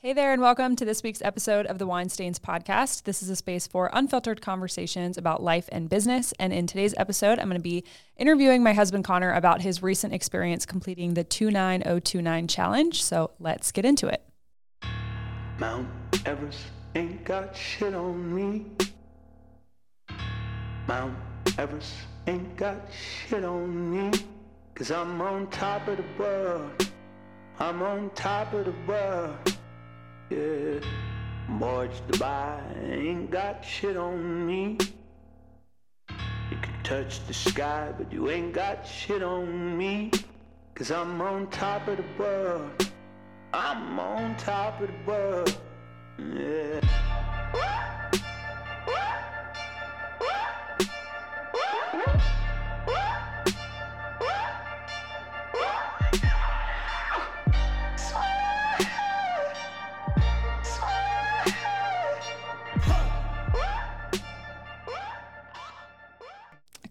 Hey there, and welcome to this week's episode of the Winestains podcast. This is a space for unfiltered conversations about life and business. And in today's episode, I'm going to be interviewing my husband Connor about his recent experience completing the 29029 challenge. So let's get into it. Mount Everest ain't got shit on me. Mount Everest ain't got shit on me. Cause I'm on top of the world. I'm on top of the world. Yeah. March Dubai ain't got shit on me. You can touch the sky, but you ain't got shit on me. Cause I'm on top of the world. I'm on top of the world. Yeah.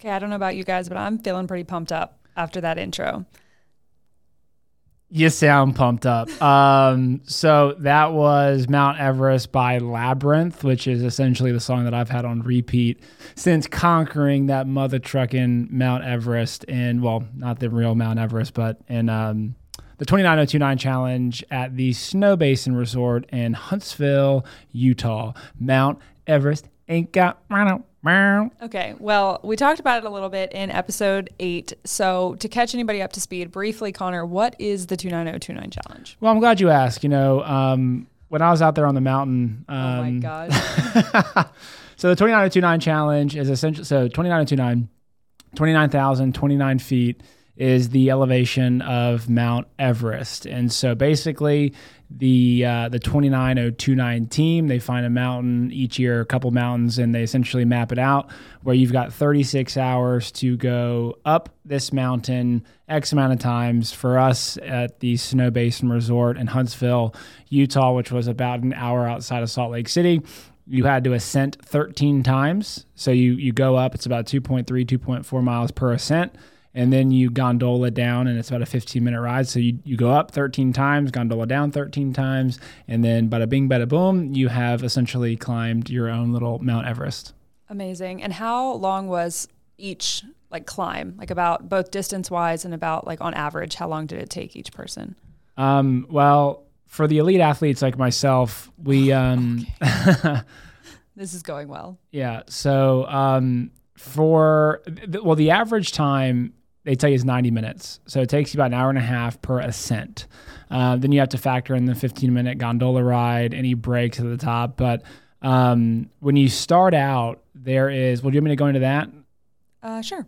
Okay, I don't know about you guys, but I'm feeling pretty pumped up after that intro. You sound pumped up. Um, so that was Mount Everest by Labrinth, which is essentially the song that I've had on repeat since conquering that mother trucking Mount Everest in, well, not the real Mount Everest, but in um, the 29029 challenge at the Snow Basin Resort in Huntsville, Utah. Mount Everest ain't got Okay, well, we talked about it a little bit in episode eight. So, to catch anybody up to speed, briefly, Connor, what is the 29029 challenge? Well, I'm glad you asked. You know, um, when I was out there on the mountain. Um, oh my God. so, the 29029 challenge is essentially so 29029, 29,029 feet is the elevation of Mount Everest. And so basically, the uh, the 29029 team they find a mountain each year, a couple mountains, and they essentially map it out where you've got 36 hours to go up this mountain X amount of times. For us at the Snow Basin Resort in Huntsville, Utah, which was about an hour outside of Salt Lake City, you had to ascent 13 times. So you you go up, it's about 2.3, 2.4 miles per ascent and then you gondola down and it's about a 15 minute ride. So you, you go up 13 times gondola down 13 times and then bada bing bada boom you have essentially climbed your own little mount everest. Amazing. And how long was each like climb? Like about both distance wise and about like on average how long did it take each person? Um, well for the elite athletes like myself we um this is going well. Yeah. So um for well the average time they tell you is 90 minutes. So it takes you about an hour and a half per ascent. Uh, then you have to factor in the 15 minute gondola ride, any breaks at the top. But um, when you start out, there is, well, do you want me to go into that? Uh, sure.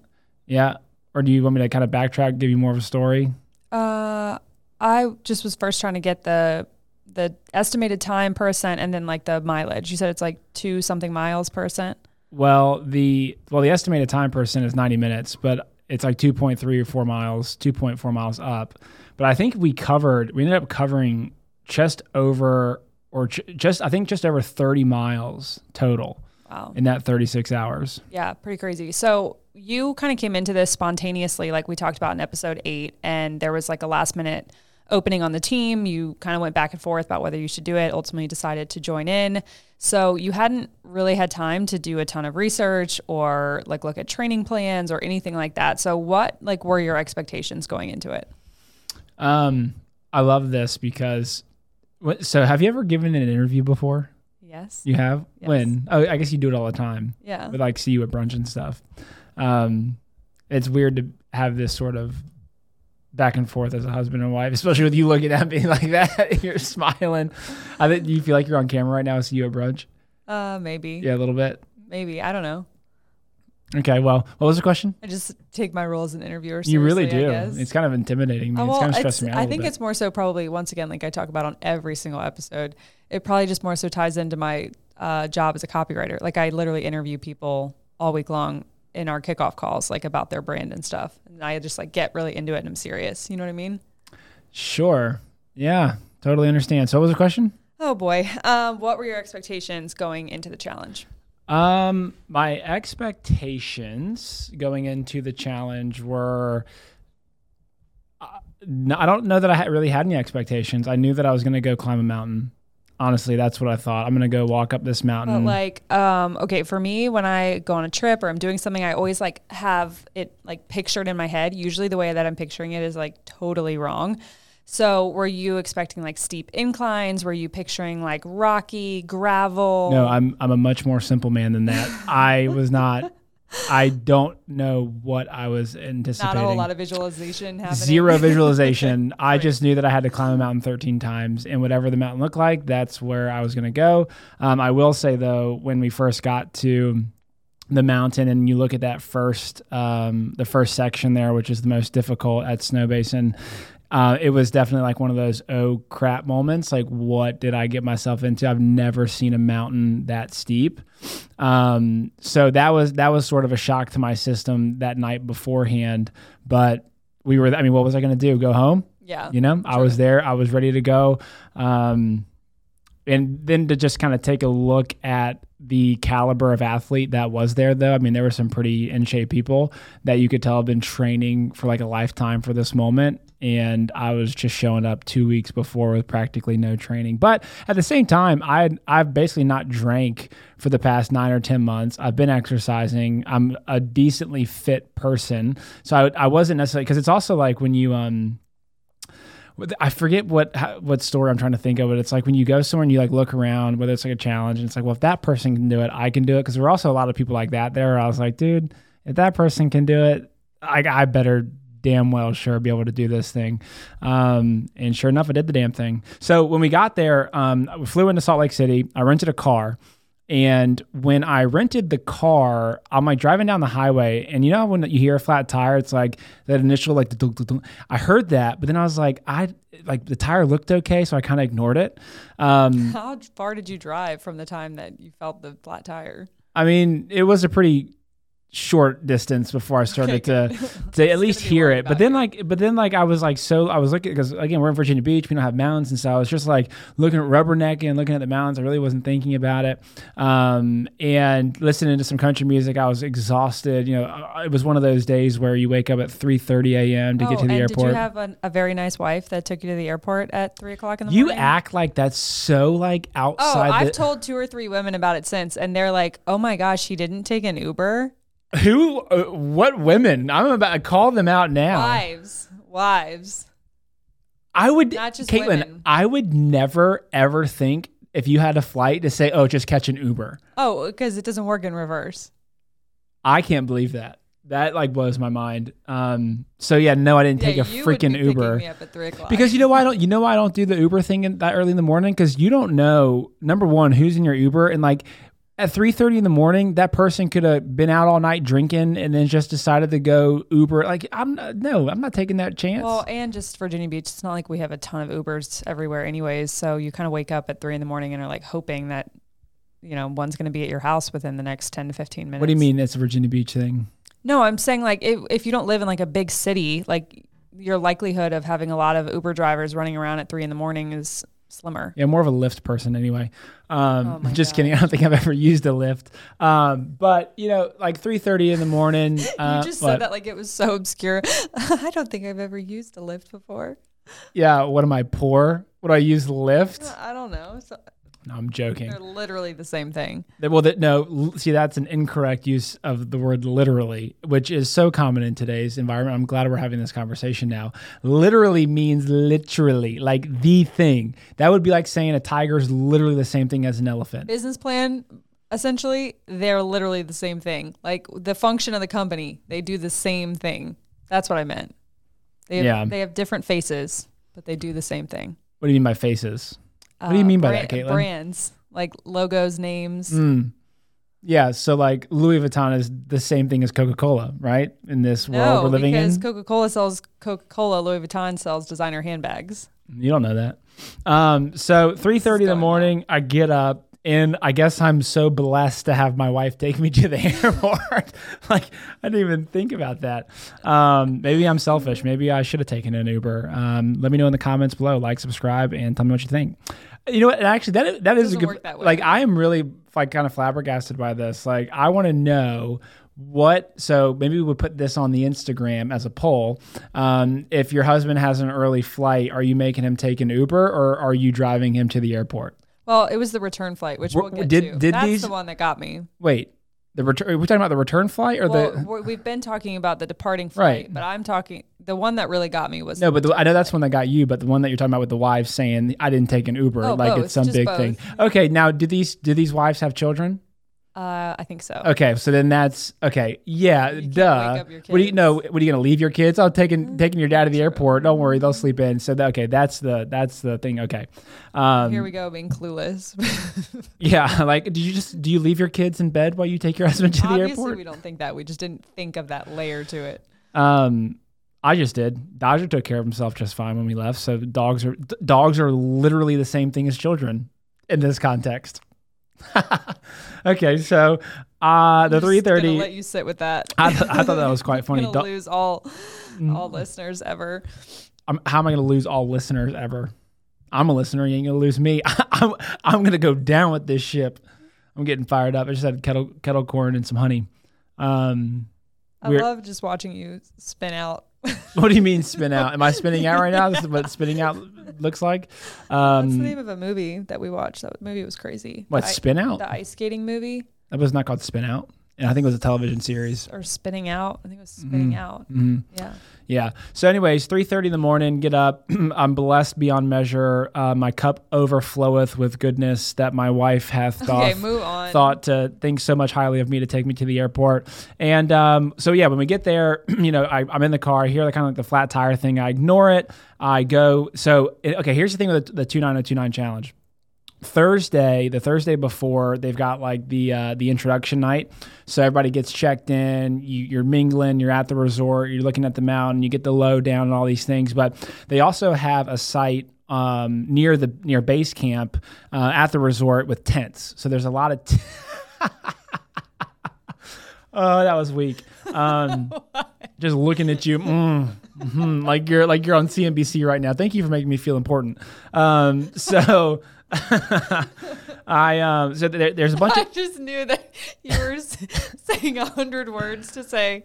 Yeah. Or do you want me to kind of backtrack, give you more of a story? Uh, I just was first trying to get the the estimated time per ascent and then like the mileage. You said it's like two something miles per ascent. Well, the well the estimated time per ascent is 90 minutes, but it's like 2.3 or 4 miles, 2.4 miles up. But I think we covered, we ended up covering just over, or ch- just, I think just over 30 miles total. Wow. In that 36 hours. Yeah, pretty crazy. So you kind of came into this spontaneously, like we talked about in episode eight, and there was like a last minute opening on the team. You kind of went back and forth about whether you should do it, ultimately decided to join in. So you hadn't really had time to do a ton of research or like look at training plans or anything like that. So what like were your expectations going into it? Um, I love this because so have you ever given an interview before? Yes. You have? Yes. When? Oh, I guess you do it all the time. Yeah. With like see you at brunch and stuff. Um, it's weird to have this sort of back and forth as a husband and wife, especially with you looking at me like that. you're smiling. I think you feel like you're on camera right now. I see you at brunch. Uh, maybe. Yeah, a little bit. Maybe I don't know. Okay. Well, what was the question? I just take my role as an interviewer. You really do. It's kind of intimidating me. Oh, it's kind of stressing me out. I think it's more so probably once again, like I talk about on every single episode. It probably just more so ties into my uh, job as a copywriter. Like I literally interview people all week long in our kickoff calls, like about their brand and stuff. And I just like get really into it and I'm serious. You know what I mean? Sure. Yeah. Totally understand. So, what was the question? Oh boy. Um, what were your expectations going into the challenge? Um, my expectations going into the challenge were. Uh, no, I don't know that I really had any expectations. I knew that I was going to go climb a mountain. Honestly, that's what I thought. I'm gonna go walk up this mountain. But like, um, okay, for me, when I go on a trip or I'm doing something, I always like have it like pictured in my head. Usually, the way that I'm picturing it is like totally wrong. So, were you expecting like steep inclines? Were you picturing like rocky gravel? no, I'm I'm a much more simple man than that. I was not. I don't know what I was anticipating. not a whole lot of visualization happening. Zero visualization. I just knew that I had to climb a mountain 13 times, and whatever the mountain looked like, that's where I was going to go. Um, I will say though, when we first got to the mountain, and you look at that first, um, the first section there, which is the most difficult at Snow Basin. Uh, it was definitely like one of those oh crap moments. Like, what did I get myself into? I've never seen a mountain that steep. Um, so that was that was sort of a shock to my system that night beforehand. But we were, I mean, what was I going to do? Go home? Yeah. You know, I was there. I was ready to go. Um, and then to just kind of take a look at the caliber of athlete that was there, though. I mean, there were some pretty in shape people that you could tell have been training for like a lifetime for this moment. And I was just showing up two weeks before with practically no training. But at the same time, I I've basically not drank for the past nine or ten months. I've been exercising. I'm a decently fit person, so I, I wasn't necessarily because it's also like when you um I forget what what story I'm trying to think of, but it's like when you go somewhere and you like look around, whether it's like a challenge, and it's like, well, if that person can do it, I can do it. Because there are also a lot of people like that there. I was like, dude, if that person can do it, I, I better damn well sure be able to do this thing. Um, and sure enough, I did the damn thing. So when we got there, um, we flew into Salt Lake City. I rented a car. And when I rented the car, I'm like driving down the highway, and you know when you hear a flat tire, it's like that initial like. I heard that, but then I was like, I like the tire looked okay, so I kind of ignored it. Um, How far did you drive from the time that you felt the flat tire? I mean, it was a pretty short distance before I started Okay, to to at least hear it. But then like but then like I was like so I was looking because again we're in Virginia Beach, we don't have mountains and so I was just like looking at rubbernecking and looking at the mountains. I really wasn't thinking about it. Um, and listening to some country music, I was exhausted. You know, it was one of those days where you wake up at three thirty a.m. to get Oh, to the and airport. Did you have an, a very nice wife that took you to the airport at three o'clock in the You morning? You act like that's so like outside. Oh. I've the, told two or three women about it since, and they're like, "Oh my gosh, she didn't take an Uber." Who? Uh, what women? I'm about to call them out now. Wives, wives. I would, Not just Caitlin. women. I would never ever think if you had a flight to say, "Oh, just catch an Uber." Oh, because it doesn't work in reverse. I can't believe that. That like blows my mind. Um, so yeah, no, I didn't take a freaking be Uber me up at three o'clock. because you know why I don't. You know why I don't do the Uber thing in, that early in the morning because you don't know number one who's in your Uber and like at three thirty in the morning that person could have been out all night drinking and then just decided to go Uber. Like I'm not- no, I'm not taking that chance. Well, and just Virginia Beach, it's not like we have a ton of Ubers everywhere, anyways. So you kind of wake up at three in the morning and are like hoping that, you know, one's going to be at your house within the next 10 to 15 minutes. what do you mean it's a Virginia Beach thing? No, I'm saying like if, if you don't live in like a big city, like your likelihood of having a lot of Uber drivers running around at three in the morning is slimmer. Yeah, more of a Lyft person anyway. Um, Oh just kidding. I don't think I've ever used a Lyft. Um, but you know, like three thirty in the morning. Uh, you just what? said that like it was so obscure. I don't think I've ever used a Lyft before. Yeah. What am I poor? Would I use Lyft? I don't know. So No, I'm joking. they're literally the same thing. Well, that no. See, that's an incorrect use of the word literally, which is so common in today's environment. I'm glad we're having this conversation now. Literally means literally, like the thing. That would be like saying a tiger is literally the same thing as an elephant. business plan essentially they're literally the same thing like the function of the company they do the same thing that's what i meant they have, Yeah. they have different faces but they do the same thing What do you mean by faces? What do you mean by that, Caitlin? brands like logos names Mm. Yeah, so like Louis Vuitton is the same thing as Coca Cola, right? In this world we're living because in. Because coca-cola sells coca-cola louis vuitton sells designer handbags You don't know that. Um, so three thirty in the morning, I get up, and I guess I'm so blessed to have my wife take me to the airport. like I didn't even think about that. Um, maybe I'm selfish. Maybe I should have taken an Uber. Um, let me know in the comments below. Like, subscribe, and tell me what you think. You know what? Actually, that that is a good. Like I am really like kind of flabbergasted by this. Like I want to know what so maybe we would put this on the instagram as a poll um, if your husband has an early flight are you making him take an uber or are you driving him to the airport Well, it was the return flight, which we'll get did- to. did That's these- the one that got me. Wait, the return? Are we talking about the return flight or Well, the? we've been talking about the departing flight, Right. but I'm talking the one that really got me was No, but the, I know that's one that got you, but the one that you're talking about with the wives saying I didn't take an Uber, Oh, like both, it's some big both. thing. Okay, now do these do these wives have children? Uh, I think so. Okay, so then that's okay. Yeah, duh. wake up your What do you know? What are you gonna leave your kids? Oh, taking taking your dad to the airport. Don't worry, they'll sleep in. So that, okay, that's the that's the thing. Okay, um, Here we go, being clueless. yeah. Like, do you just do you leave your kids in bed while you take your husband to the airport? we don't think that. We just didn't think of that layer to it. Um, I just did. Dodger took care of himself just fine when we left. So dogs are d- dogs are literally the same thing as children in this context. okay, so uh, the three thirty. Let you sit with that. I, th- I thought that was quite funny. Do- lose all Mm. all listeners ever. I'm, how am I going to lose all listeners ever? I'm a listener. You ain't going to lose me. I'm, I'm going to go down with this ship. I'm getting fired up. I just had kettle kettle corn and some honey. Um, I love just watching you spin out. What do you mean spin out? Am I spinning out right now? This is what spinning out looks like. What's the Um, name of a movie that we watched? That movie was crazy. what The spin out? The ice skating movie That was not called spin out. And I think it was a television series. or spinning out. I think it was spinning out. hmm Yeah. Yeah. So, anyways, three thirty in the morning. Get up. I'm blessed beyond measure. Uh, my cup overfloweth with goodness that my wife hath Okay, move on. thought to think so much highly of me to take me to the airport. And um, so yeah, when we get there, you know, I, I'm in the car. I hear the kind of like the flat tire thing. I ignore it. I go. So it- okay, here's the thing with the, the two nine zero two nine challenge. Thursday, the Thursday before, they've got like the uh, the introduction night. So everybody gets checked in. You, you're mingling. You're at the resort. You're looking at the mountain. You get the lowdown and all these things. But they also have a site um, near the near base camp uh, at the resort with tents. So there's a lot of. T- oh, that was weak. Um, just looking at you, mm, mhm, like you're like you're on CNBC right now. Thank you for making me feel important. Um, so. I um so there, there's a bunch I of just knew that you were saying a hundred words to say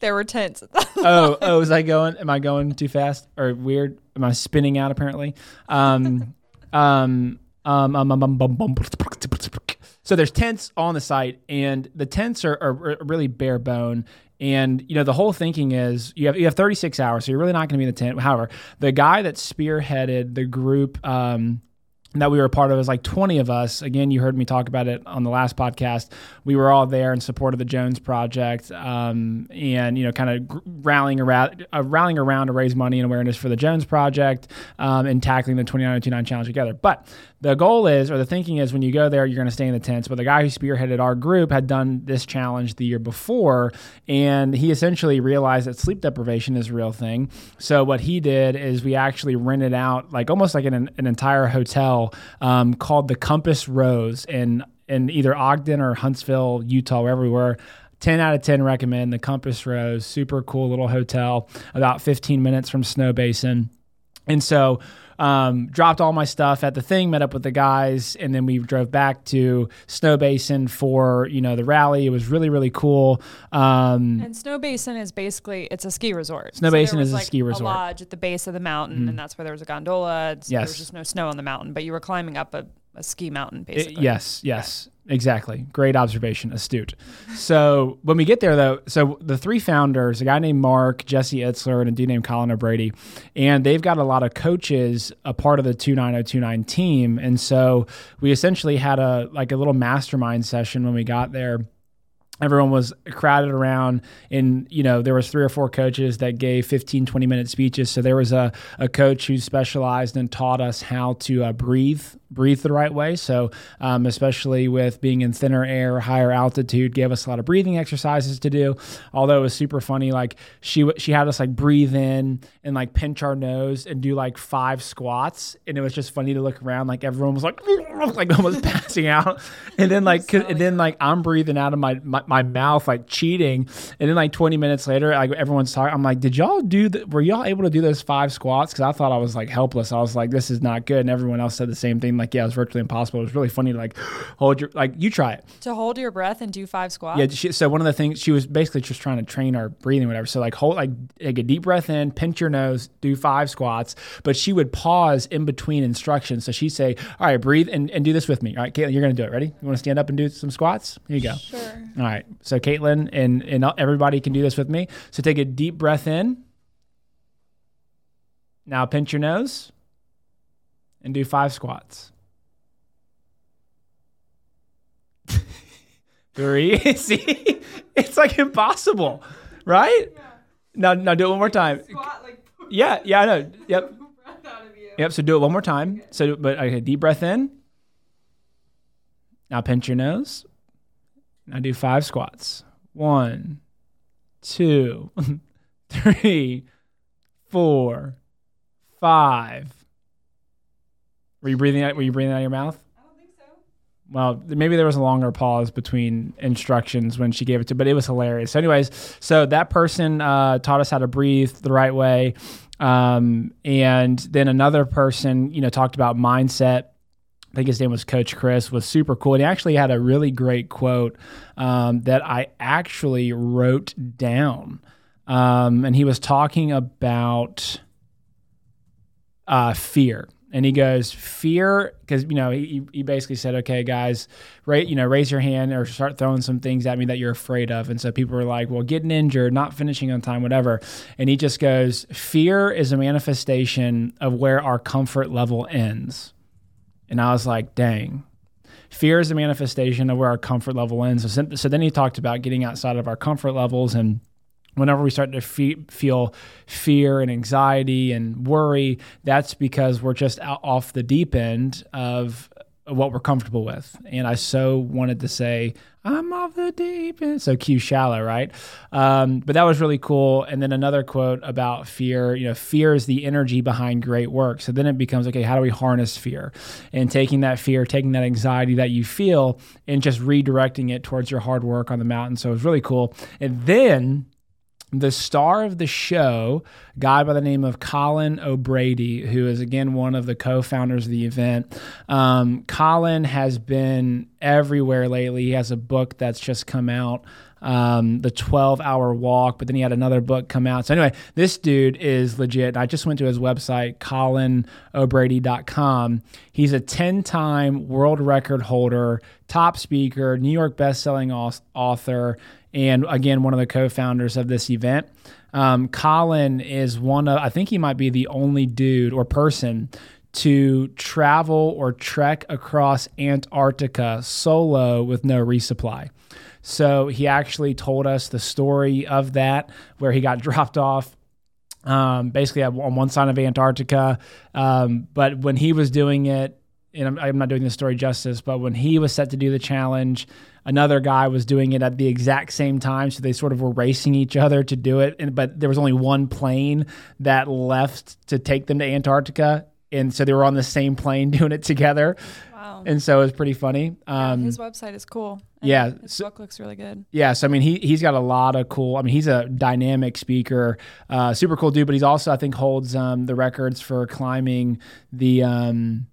there were tents. oh oh was I going am I going too fast or weird? Am I spinning out apparently? Um um um um, um, um, bum, bum, so there's tents on the site and the tents are, are, are really bare bone. And you know the whole thinking is you have you have 36 hours so you're really not going to be in the tent. However the guy that spearheaded the group um that we were a part of. It was like 20 of us. Again, you heard me talk about it on the last podcast. We were all there in support of the Jones Project, um, and you know, kind of rallying around, uh, rallying around to raise money and awareness for the Jones Project, um, and tackling the 2929 challenge together. But the goal is, or the thinking is, when you go there, you're going to stay in the tents. But the guy who spearheaded our group had done this challenge the year before, and he essentially realized that sleep deprivation is a real thing. So what he did is we actually rented out like almost like an, an entire hotel um, called the Compass Rose in in either Ogden or Huntsville, Utah, wherever we were. 10 out of 10 recommend the Compass Rose. Super cool little hotel, about 15 minutes from Snow Basin. And so, um, dropped all my stuff at the thing, met up with the guys, and then we drove back to Snow Basin for you know the rally. It was really really cool. Um, And Snow Basin is basically it's a ski resort. Snow there Basin is a ski resort. Mm-hmm. A lodge at the base of the mountain, and that's where there was a gondola. It's, There was just no snow on the mountain, but you were climbing up a, a ski mountain It- basically. yes, yes, exactly. Great observation, astute. So when we get there, though, so the three founders, a guy named Mark, Jesse Itzler, and a dude named Colin O'Brady, and they've got a lot of coaches, a part of the 29029 team, and so we essentially had a like a little mastermind session when we got there everyone was crowded around and you know there was three or four coaches that gave 15 20 minute speeches. So there was a, a coach who specialized and taught us how to uh, breathe breathe the right way. So um, especially with being in thinner air higher altitude gave us a lot of breathing exercises to do. Although it was super funny like she she had us like breathe in and like pinch our nose and do like five squats. And it was just funny to look around like everyone was like like almost passing out. And then like and then like I'm breathing out of my, my, my mouth like cheating and then like 20 minutes later like everyone's talking I'm like did y'all do that were y'all able to do those five squats because I thought I was like helpless I was like this is not good and everyone else said the same thing like like, yeah, it was virtually impossible. It was really funny to like hold your like you try it. To hold your breath and do five squats. Yeah. She, so one of the things she was basically just trying to train our breathing, whatever. So like hold like take a deep breath in, pinch your nose, do five squats. But she would pause in between instructions. So she'd say, "All right, breathe and, and do this with me. All right, Caitlin, you're gonna do it. Ready? You want to stand up and do some squats? Here you go. Sure. All right. So Caitlin and and everybody can do this with me. So take a deep breath in. Now pinch your nose and do five squats. Three. See, it's like impossible, right? Now, now do it one more time. Yeah, yeah, I know. Yep. Yep. So do it one more time. So, but okay, deep breath in. Now pinch your nose. Now do five squats. One, two, three, four, five. Were you breathing out? Were you breathing out of your mouth? I don't think so. Well, maybe there was a longer pause between instructions when she gave it to, but it was hilarious. So, anyways, so that person uh, taught us how to breathe the right way, um, and then another person, you know, talked about mindset. I think his name was Coach Chris, was super cool. And he actually had a really great quote um, that I actually wrote down. Um, and he was talking about uh, fear. And he goes, fear, because, you know, he, he basically said, okay, guys, right, you know, raise your hand or start throwing some things at me that you're afraid of. And so people were like, well, getting injured, not finishing on time, whatever. And he just goes, fear is a manifestation of where our comfort level ends. And I was like, dang. Fear is a manifestation of where our comfort level ends. So, so then he talked about getting outside of our comfort levels. And whenever we start to fe- feel fear and anxiety and worry, that's because we're just out off the deep end of what we're comfortable with. And I so wanted to say, I'm off the deep end. So cue shallow, right? Um, but that was really cool. And then another quote about fear, you know, fear is the energy behind great work. So then it becomes, okay, how do we harness fear? And taking that fear, taking that anxiety that you feel and just redirecting it towards your hard work on the mountain. So it was really cool. And then the star of the show, guy by the name of Colin O'Brady, who is again one of the co-founders of the event. Um, Colin has been everywhere lately. He has a book that's just come out, um, the 12-hour walk. But then he had another book come out. So anyway, this dude is legit. I just went to his website, ColinO'Brady.com. He's a 10-time world record holder, top speaker, New York best-selling author and again, one of the co-founders of this event. Um, Colin is one of, I think he might be the only dude or person to travel or trek across Antarctica solo with no resupply. So he actually told us the story of that, where he got dropped off um, basically on one side of Antarctica. Um, but when he was doing it, and I'm, I'm, not doing the story justice, but when he was set to do the challenge, another guy was doing it at the exact same time. So they sort of were racing each other to do it. And, but there was only one plane that left to take them to Antarctica. And so they were on the same plane doing it together. Wow. And so it was pretty funny. Um, yeah, his website is cool. And yeah. His so, book looks really good. Yeah. So, I mean, he, he's got a lot of cool, I mean, he's a dynamic speaker, uh, super cool dude, but he's also, I think, holds um, the records for climbing the, um,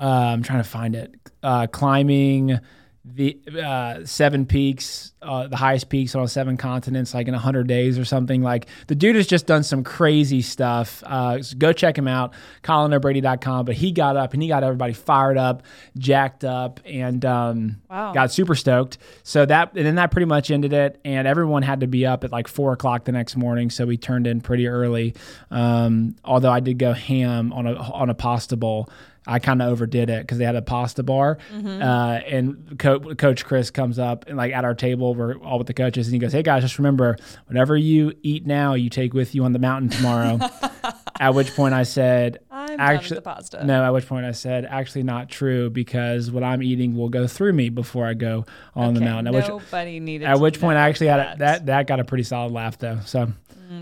uh, I'm trying to find it, uh, climbing the uh, seven peaks, uh, the highest peaks on seven continents, like in 100 days or something. Like the dude has just done some crazy stuff. Uh, so go check him out, colinobrady.com. But he got up and he got everybody fired up, jacked up, and um, wow. got super stoked. So that, and then that pretty much ended it. And everyone had to be up at like four o'clock the next morning. So we turned in pretty early. Um, although I did go ham on a, on a pasta bowl. I kind of overdid it because they had a pasta bar, mm-hmm. uh, and Co- Coach Chris comes up and like at our table, we're all with the coaches, and he goes, "Hey guys, just remember, whatever you eat now, you take with you on the mountain tomorrow." at which point I said, I'm "Actually, pasta." No, at which point I said, "Actually, not true because what I'm eating will go through me before I go on okay, the mountain." At nobody which, needed. At which point I actually that. had a, that that got a pretty solid laugh though. So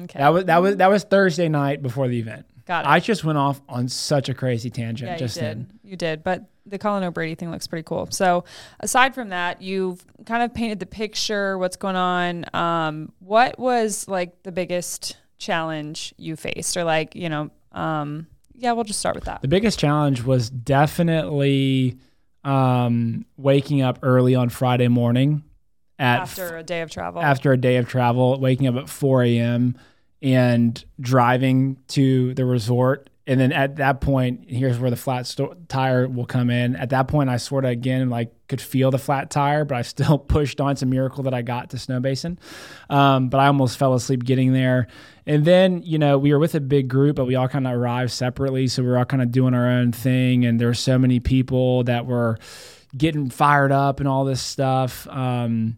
okay. that was that was that was Thursday night before the event. Got it. I just went off on such a crazy tangent yeah, just you did. then. You did, but the Colin O'Brady thing looks pretty cool. So, aside from that, you've kind of painted the picture. What's going on? Um, what was like the biggest challenge you faced, or like you know, um, yeah, we'll just start with that. The biggest challenge was definitely um, waking up early on Friday morning at After a day of travel. after a day of travel, waking up at 4 a.m. and driving to the resort. And then at that point, here's where the flat sto- tire will come in. At that point, I sort of again like could feel the flat tire, but I still pushed on. It's a miracle that I got to Snow Basin. Um, but I almost fell asleep getting there. And then, you know, we were with a big group, but we all kind of arrived separately. So we were all kind of doing our own thing. And there were so many people that were getting fired up and all this stuff. Um,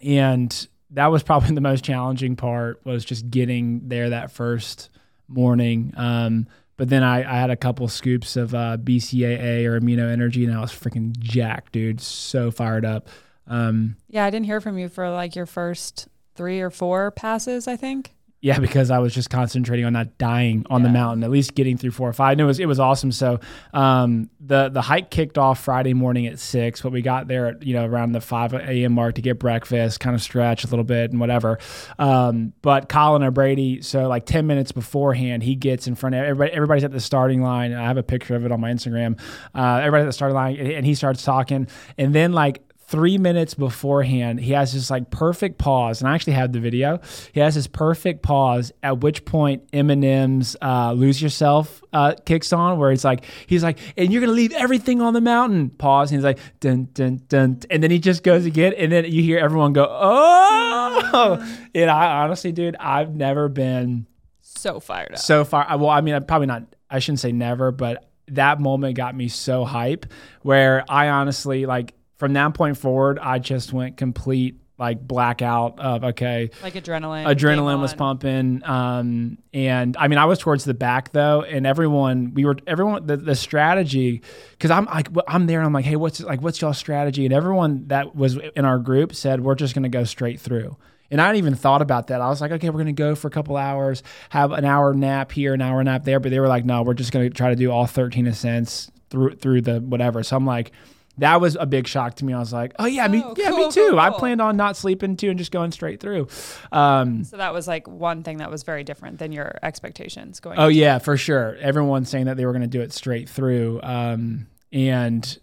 and that was probably the most challenging part was just getting there that first morning. Um, but then I, I had a couple scoops of uh, BCAA or amino energy, and I was freaking jacked, dude. So fired up. Um, yeah, I didn't hear from you for like your first three or four passes, I think. Yeah, because I was just concentrating on not dying on the mountain, at least getting through four or five. And it was it was awesome. So um, the the hike kicked off Friday morning at six, but we got there at you know around the five a.m. mark to get breakfast, kind of stretch a little bit and whatever. Um, but Colin O'Brady, so like ten minutes beforehand, he gets in front of everybody. Everybody's at the starting line. I have a picture of it on my Instagram. Uh, everybody's at the starting line, and he starts talking, and then like three minutes beforehand, he has this like perfect pause, and I actually have the video. He has this perfect pause, at which point Eminem's uh, "Lose Yourself" uh, kicks on, where it's like he's like, "And you're gonna leave everything on the mountain." Pause, and he's like, "Dun dun dun," and then he just goes again, and then you hear everyone go, "Oh!" and I honestly, dude, I've never been So fired up. so far. Well, I mean, I'm probably not. I shouldn't say never, but that moment got me so hype. Where I honestly like from that point forward, I just went complete like blackout of okay. like adrenaline. Adrenaline was pumping, um, and I mean, I was towards the back though, and everyone, we were everyone. The, the strategy, because I'm like, I'm there, and I'm like, hey, what's like, what's y'all strategy? And everyone that was in our group said, we're just gonna go straight through. And I hadn't even thought about that. I was like, okay, we're gonna go for a couple hours, have an hour nap here, an hour nap there. But they were like, no, we're just gonna try to do all 13 ascents through through the whatever. So I'm like, that was a big shock to me. I was like, oh yeah, me, Oh, yeah, me too. cool, I planned on not sleeping too and just going straight through. Um, So that was like one thing that was very different than your expectations going. Oh yeah, for sure. Everyone's saying that they were going to do it straight through, um, and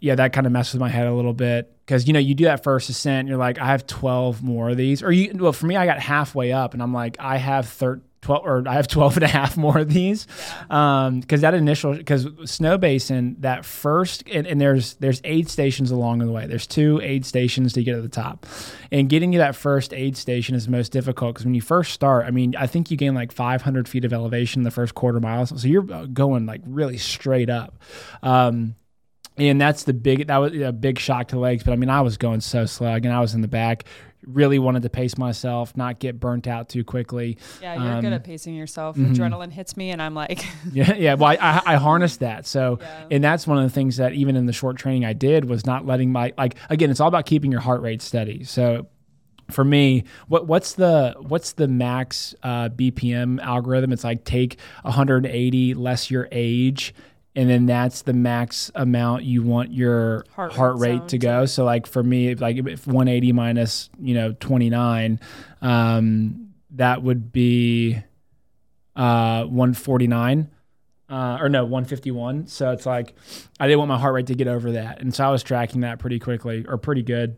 yeah, that kind of messed with my head a little bit because you know you do that first ascent, and you're like, I have 12 more of these, or you. Well, for me, I got halfway up, and I'm like, I have 13. 12 or I have 12 and a half more of these. Um, cause that initial, cause snow basin, that first, and, and there's, there's aid stations along the way. There's two aid stations to get to the top and getting to that first aid station is the most difficult. Cause when you first start, I mean, I think you gain like 500 feet of elevation the first quarter mile. So you're uh, going like really straight up. Um, and that's the big that was a big shock to the legs but i mean i was going so slow and i was in the back really wanted to pace myself not get burnt out too quickly Yeah, you're good Um, at pacing yourself. mhm. Adrenaline hits me, and I'm like, yeah yeah well i, I, I harnessed that so Yeah. and that's one of the things that even in the short training i did was not letting my like again it's all about keeping your heart rate steady so for me, what what's the what's the max uh, BPM algorithm? It's like take 180 less your age, and then that's the max amount you want your Heart heart, rate rate to go. So like for me, like if 180 minus you know 29, um, that would be uh, 149. Uh, or no, 151. So it's like I didn't want my heart rate to get over that, and so I was tracking that pretty quickly or pretty good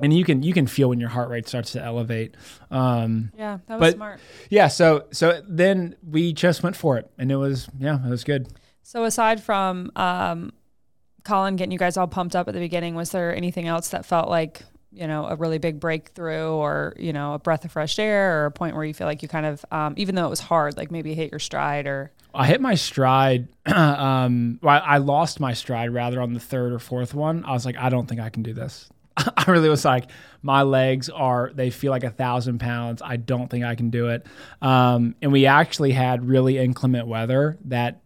and you can you can feel when your heart rate starts to elevate. Um, yeah, that was But- smart. yeah, so so then we just went for it, and it was yeah, it was good. So aside from um, Colin getting you guys all pumped up at the beginning, was there anything else that felt like you know a really big breakthrough, or you know a breath of fresh air, or a point where you feel like you kind of, um, even though it was hard, like maybe hit your stride, or I hit my stride. um, well, I lost my stride rather on the third or fourth one. I was like, I don't think I can do this. I really was like, my legs are, they feel like a thousand pounds. I don't think I can do it. Um, and we actually had really inclement weather that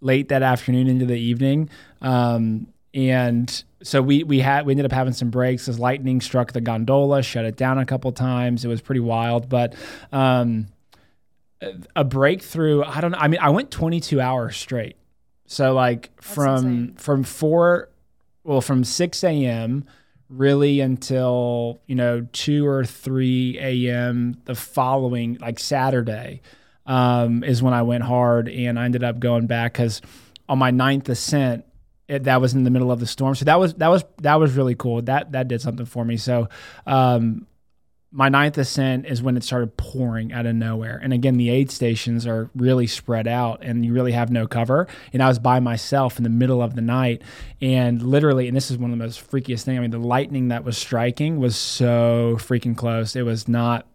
late that afternoon into the evening. Um, and so we, we had, we ended up having some breaks as lightning struck the gondola, shut it down a couple times. It was pretty wild, but, um, a breakthrough. I don't know. I mean, I went 22 hours straight. So like from insane. from four, well, from 6 a.m. really until you know two or three a.m. the following like Saturday. Um, is when I went hard, and I ended up going back because on my ninth ascent, it, that was in the middle of the storm. So that was that was that was really cool. That that did something for me. So um, my ninth ascent is when it started pouring out of nowhere. And again, the aid stations are really spread out and you really have no cover. And I was by myself in the middle of the night. And literally, and this is one of the most freakiest things. I mean, the lightning that was striking was so freaking close. It was not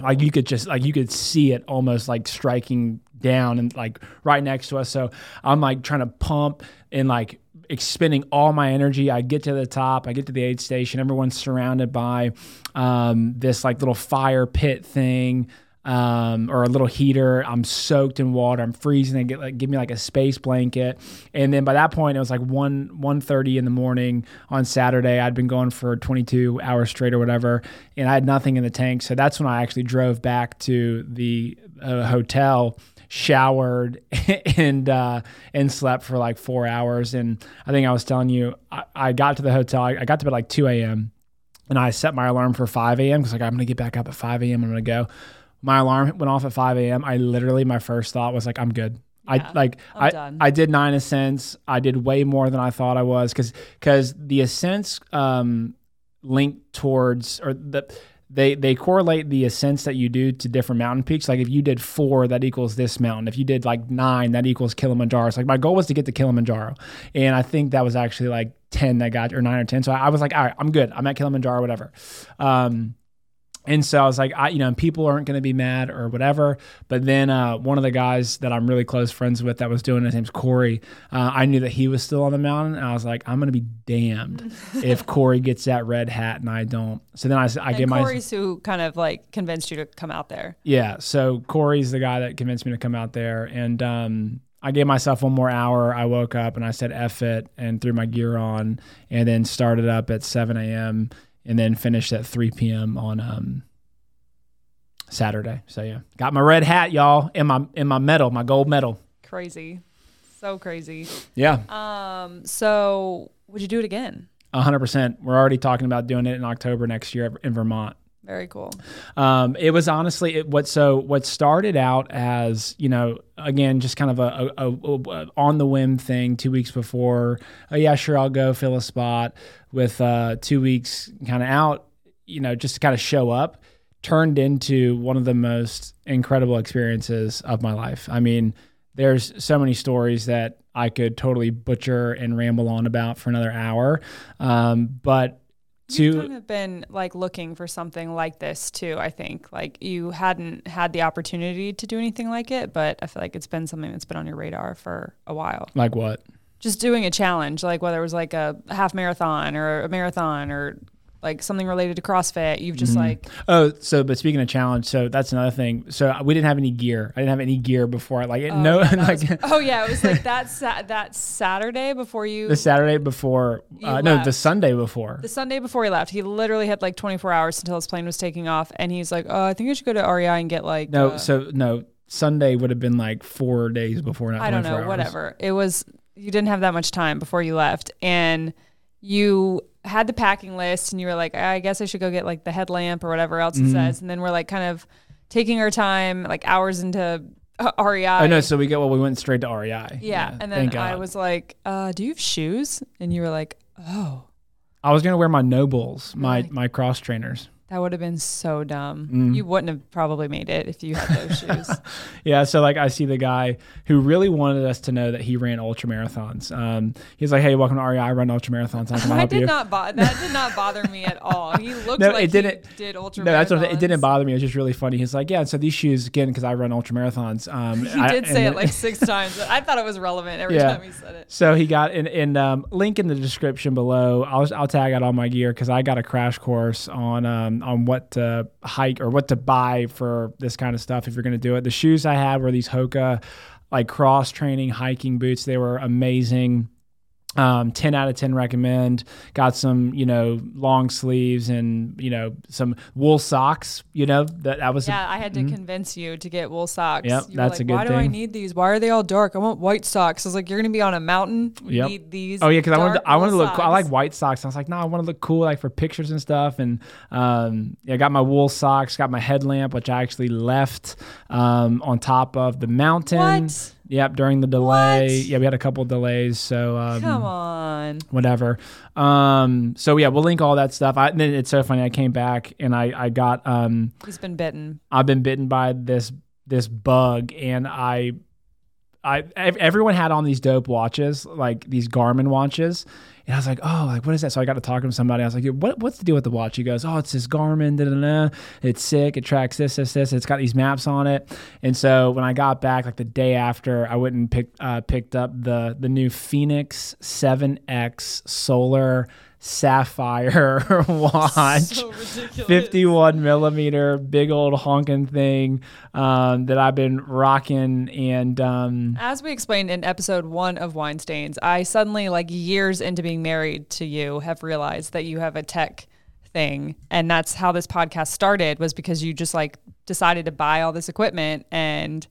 like you could just like you could see it almost like striking down and like right next to us. So I'm like trying to pump and like expending all my energy. I get to the top, I get to the aid station. Everyone's surrounded by um, this like little fire pit thing. Um, or a little heater. I'm soaked in water. I'm freezing. They get like give me like a space blanket, and then by that point it was like one one thirty in the morning on Saturday. I'd been going for 22 hours straight or whatever, and I had nothing in the tank. So that's when I actually drove back to the uh, hotel showered and uh, and slept for like four hours. And I think I was telling you, I, I got to the hotel. I, I, got to bed like two a.m. and I set my alarm for five a.m. because like I'm gonna get back up at five a.m. I'm gonna go. My alarm went off at five a.m. I literally my first thought was like I'm good. Yeah, I like i done. I did nine ascents. I did way more than I thought I was because because the ascents um, linked towards or the they they correlate the ascents that you do to different mountain peaks. Like if you did four, that equals this mountain. If you did like nine, that equals Kilimanjaro. So like my goal was to get to Kilimanjaro, and I think that was actually like ten that got or nine or ten. So I, I was like, all right, I'm good. I'm at Kilimanjaro, whatever. Um, and so I was like, I, you know, people aren't going to be mad or whatever. But then uh, one of the guys that I'm really close friends with that was doing it, his name's Corey. Uh, I knew that he was still on the mountain, and I was like, I'm going to be damned if Corey gets that red hat and I don't. So then I, I get my. Corey's who kind of like convinced you to come out there. Yeah. So Corey's the guy that convinced me to come out there, and um, I gave myself one more hour. I woke up and I said F it and threw my gear on, and then started up at 7 a.m and then finished at 3 p.m. on um, Saturday. So yeah, got my red hat, y'all, and my in my medal, my gold medal. Crazy, so crazy. Yeah. Um. So would you do it again? hundred percent. We're already talking about doing it in October next year in Vermont. Very cool. Um, it was honestly it, what so what started out as you know again just kind of a, a, a, a on the whim thing two weeks before. Oh yeah, sure, I'll go fill a spot with uh, two weeks kind of out. You know, just to kind of show up turned into one of the most incredible experiences of my life. I mean, there's so many stories that I could totally butcher and ramble on about for another hour. Um, but to You've kind of been like looking for something like this too. I think like you hadn't had the opportunity to do anything like it, but I feel like it's been something that's been on your radar for a while. Like what? Just doing a challenge, like whether it was like a half marathon or a marathon or like something related to CrossFit. You've just mm-hmm. like oh, so but speaking of challenge, so that's another thing. So we didn't have any gear. I didn't have any gear before. Like oh, no, yeah, like was, oh yeah, it was like that sa- that Saturday before you. The Saturday before, uh, no, the Sunday before. The Sunday before he left, he literally had like 24 hours until his plane was taking off, and he's like, "Oh, I think I should go to REI and get like." No, uh, so no, Sunday would have been like four days before. Not I don't know, hours. whatever. It was. You didn't have that much time before you left, and you had the packing list and you were like, I guess I should go get like the headlamp or whatever else mm-hmm. it says. And then we're like kind of taking our time, like hours into uh, REI. I know. So we get well, we went straight to REI. Yeah. yeah and then I was like, uh, do you have shoes? And you were like, oh. I was gonna wear my NOBULLs, my like, my cross trainers. That would have been so dumb. Mm. You wouldn't have probably made it if you had those shoes. yeah. So like I see the guy who really wanted us to know that he ran ultra marathons. Um, he's like, "Hey, welcome to REI. I run ultra marathons. I, I did you. not bo- that did not bother me at all. He looked no, like it didn't, he did ultra. No, that's what it didn't bother me. It was just really funny. He's like, "Yeah." So these shoes again because I run ultra marathons. Um, he I, did say it like six times. I thought it was relevant every yeah. time he said it. So he got in, in um, link in the description below. I'll I'll tag out all my gear because I got a crash course on um, on what. To, hike or what to buy for this kind of stuff if you're going to do it. The shoes I had were these Hoka like cross training hiking boots. They were amazing. Um, 10 out of 10 recommend. Got some, you know, long sleeves and, you know, some wool socks, you know, that, that was, Yeah, I had to convince you to get wool socks. Yep, You that's a like, good Why do I need these? Why are they all dark? I want white socks. I was like, you're gonna be on a mountain. You Yep. need these. Oh yeah, because I wanted to, I wanted to look. cool. I like white socks. I was like, no, I want to look cool, like for pictures and stuff. And um, yeah, I got my wool socks. Got my headlamp, which I actually left um, on top of the mountain. What? Yep, during the delay. What? Yeah, we had a couple of delays. So um, Come on. whatever. Um, so yeah, we'll link all that stuff. I, and then it's so funny. I came back and I I got um, He's been bitten. I've been bitten by this this bug, and I, I everyone had on these dope watches, like these Garmin watches, and I was like, oh, like what is that? So I got to talking to somebody. I was like, what what's the deal with the watch? He goes, oh, it's this Garmin, da da da. It's sick. It tracks this, this, this. It's got these maps on it. And so when I got back, like the day after, I went and picked uh, picked up the the new Fenix Seven X Solar Sapphire watch. So 51 millimeter big old honking thing um, that I've been rocking and um, As we explained in episode one of Wine Stains, I suddenly, like years into being married to you, have realized that you have a tech thing. And that's how this podcast started, was because you just like decided to buy all this equipment and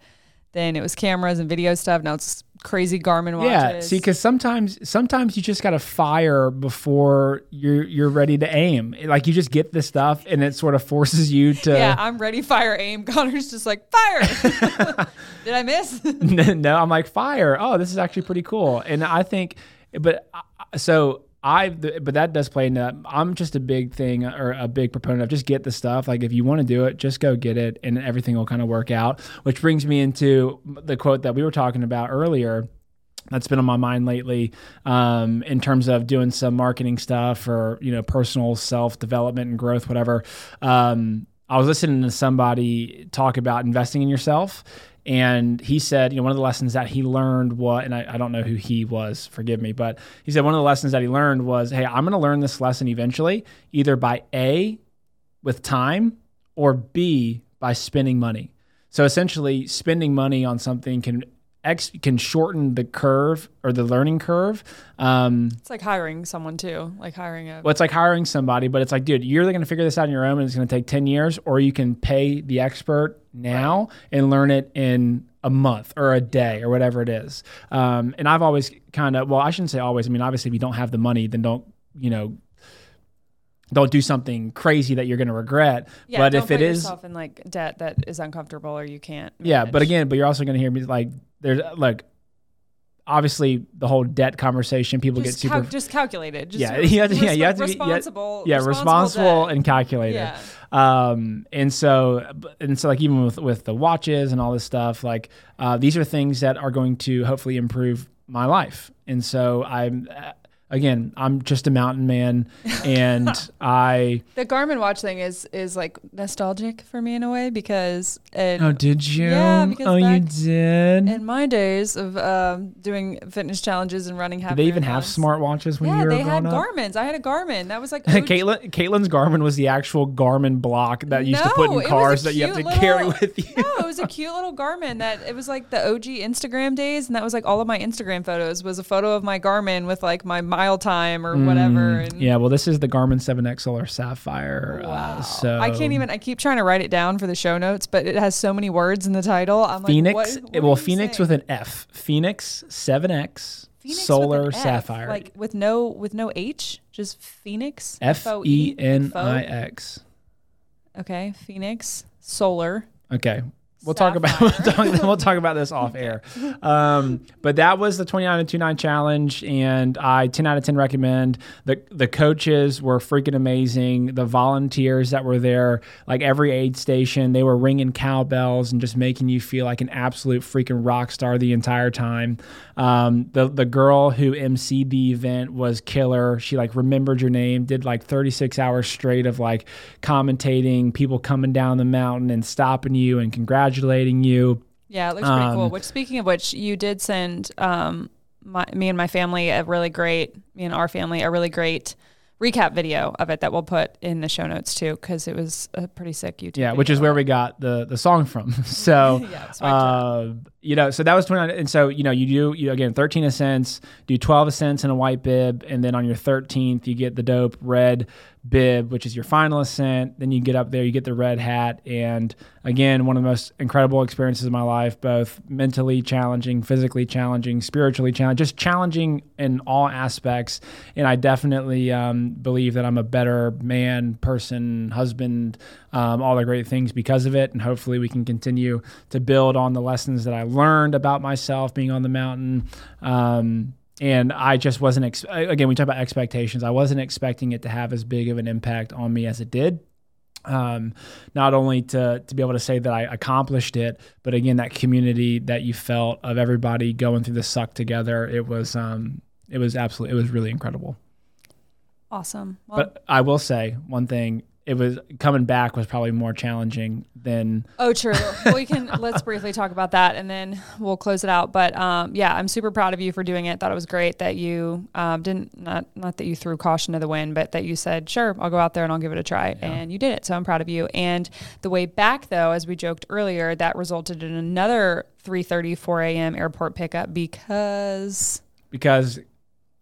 then it was cameras and video stuff. Now it's crazy Garmin watches. yeah see because sometimes sometimes you just gotta fire before you're you're ready to aim like you just get this stuff and it sort of forces you to yeah, I'm ready, fire, aim. Connor's just like, fire. Did I miss? no, I'm like fire. Oh, this is actually pretty cool. And I think, but uh, so I, but that does play into. I'm just a big thing or a big proponent of just get the stuff. Like if you want to do it, just go get it, and everything will kind of work out. Which brings me into the quote that we were talking about earlier that's been on my mind lately um, in terms of doing some marketing stuff or you know personal self development and growth whatever um, i was listening to somebody talk about investing in yourself and he said you know one of the lessons that he learned what and I, I don't know who he was forgive me but he said one of the lessons that he learned was hey i'm going to learn this lesson eventually either by a with time or b by spending money so essentially spending money on something can X can shorten the curve or the learning curve. Um, it's like hiring someone too, like hiring a. well, it's like hiring somebody, but it's like, dude, you're either going to figure this out on your own and it's going to take 10 years, or you can pay the expert now and learn it in a month or a day or whatever it is. Um, and I've always kind of, well, I shouldn't say always. I mean, obviously, if you don't have the money, then don't, you know, don't do something crazy that you're going to regret. Yeah, but don't if it is, yourself in like debt that is uncomfortable or you can't. Yeah, but again, but you're also going to hear me like there's like obviously the whole debt conversation. People just, get super cal- just calculated. Just yeah, you have to, yeah, you have to be yeah, responsible. yeah, responsible and calculated. Yeah. Um, and so, and so, like even with with the watches and all this stuff, like uh, these are things that are going to hopefully improve my life. And so, I'm again, I'm just a mountain man, and I. The Garmin watch thing is is like nostalgic for me in a way because it, Oh, did you? Yeah, because oh, you did. in my days of um, doing fitness challenges and running half. Did they even have smart watches when Yeah, you were Yeah, they had? Garmin's. I had a Garmin. That was like Caitlin, Caitlin's Garmin was the actual Garmin block that used to put in it was a cars that you have to cute carry with you. no, it was a cute little Garmin that it was like the OG Instagram days, and that was like all of my Instagram photos was a photo of my Garmin with like my mile time or whatever. And Mm, Yeah, well, this is the Garmin 7X Solar Sapphire. Wow. Uh, so I can't even. I keep trying to write it down for the show notes, but it has so many words in the title. I'm Phoenix. like, what, what well, Phoenix saying? with an F. Fenix 7X Fenix Solar F, Sapphire. like with no with no H, just Fenix. F E N I X. Okay, Fenix Solar. Okay. We'll talk about we'll talk, we'll talk about this off air. Um, but that was the 29 and 29 challenge, and I 10 out of 10 recommend. The the coaches were freaking amazing. The volunteers that were there, like every aid station, they were ringing cowbells and just making you feel like an absolute freaking rock star the entire time. Um, the the girl who emceed the event was killer. She like remembered your name, did like 36 hours straight of like commentating, people coming down the mountain and stopping you and congratulating you. Yeah, it looks pretty cool. Um, Which, speaking of which, you did send um, my, me and my family a really great, me and our family a really great recap video of it that we'll put in the show notes too, because it was a pretty sick YouTube. Yeah, which is where we got the the song from. so, Yeah, uh, you know, so that was 29. And so, you know, you do, you again, 13 ascents, do 12 ascents in a white bib. And then on your 13th, you get the dope red bib, which is your final ascent. Then you get up there, you get the red hat. And again, one of the most incredible experiences of my life, both mentally challenging, physically challenging, spiritually challenging, just challenging in all aspects. And I definitely um, believe that I'm a better man, person, husband, um, all the great things because of it. And hopefully we can continue to build on the lessons that I learned about myself being on the mountain. Um, and I just wasn't, ex- again, we talk about expectations. I wasn't expecting it to have as big of an impact on me as it did. Um, not only to, to be able to say that I accomplished it, but again, that community that you felt of everybody going through the suck together, it was, um, it was absolutely, it was really incredible. Awesome. Well, But I will say one thing: it was coming back was probably more challenging than Oh, true. Well, we can let's briefly talk about that, and then we'll close it out. But um, yeah, I'm super proud of you for doing it. Thought it was great that you um, didn't not not that you threw caution to the wind, but that you said, "Sure, I'll go out there and I'll give it a try," and you did it. So I'm proud of you. And the way back, though, as we joked earlier, that resulted in another 3:30 4 a.m. airport pickup because because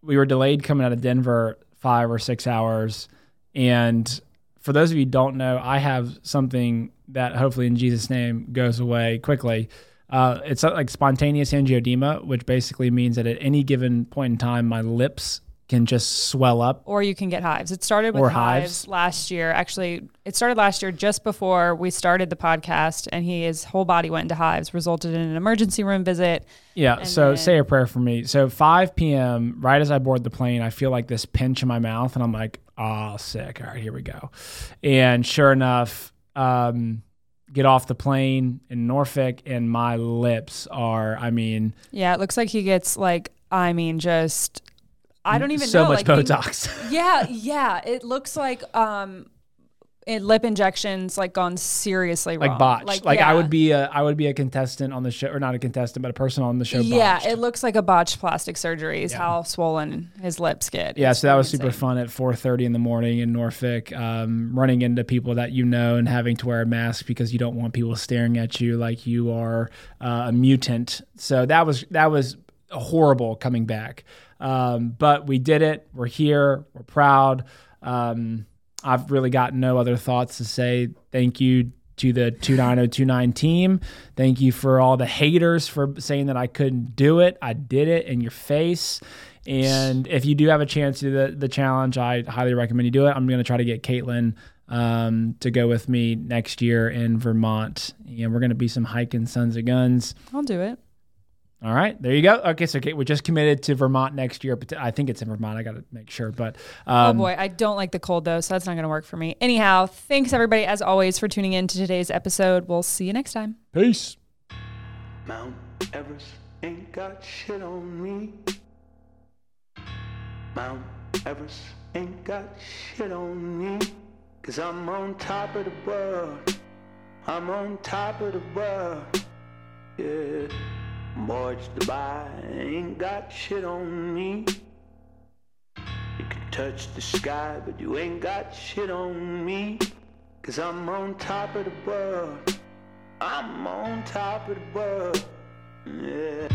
we were delayed coming out of Denver five or six hours. And for those of you who don't know, I have something that hopefully in Jesus' name goes away quickly. Uh, it's like spontaneous angioedema, which basically means that at any given point in time, my lips can just swell up. or you can get hives. It started with hives. hives. last year. Actually, it started last year just before we started the podcast, and he his whole body went into hives, resulted in an emergency room visit. Yeah. So then- say a prayer for me. So 5 p.m., right as I board the plane, I feel like this pinch in my mouth, and I'm like, oh, sick. All right, here we go. And sure enough, um, get off the plane in Norfolk, and my lips are, I mean, Yeah, it looks like he gets like, I mean, just I don't even so know. much like, he- Botox. yeah, yeah. It looks like um, it, lip injections like gone seriously wrong. like botched. Like, I yeah. would be a I would be a contestant on the show, or not a contestant, but a person on the show. Yeah, botched. it looks like a botched plastic surgery. Is Yeah. how swollen his lips get. Yeah, It's so that was super fun at 4:30 in the morning in Norfolk, um, running into people that you know and having to wear a mask because you don't want people staring at you like you are uh, a mutant. So that was that was horrible coming back, um, but we did it. We're here. We're proud. Um, I've really got no other thoughts to say. Thank you to the 29029 team. Thank you for all the haters for saying that I couldn't do it. I did it in your face. And if you do have a chance to do the, the challenge, I highly recommend you do it. I'm going to try to get Caitlin um, to go with me next year in Vermont. And we're going to be some hiking Sons of Guns. I'll do it. All right, there you go. Okay, so Kate, we're just committed to Vermont next year. But I think it's in Vermont. I got to make sure. But Oh um, boy, I don't like the cold though, so that's not going to work for me. Anyhow, thanks everybody as always for tuning in to today's episode. We'll see you next time. peace. Mount Everest ain't got shit on me. Mount Everest ain't got shit on me. Cause I'm on top of the world. I'm on top of the world. Yeah. March Dubai ain't got shit on me. You can touch the sky, but you ain't got shit on me. Cause I'm on top of the world. I'm on top of the world. Yeah.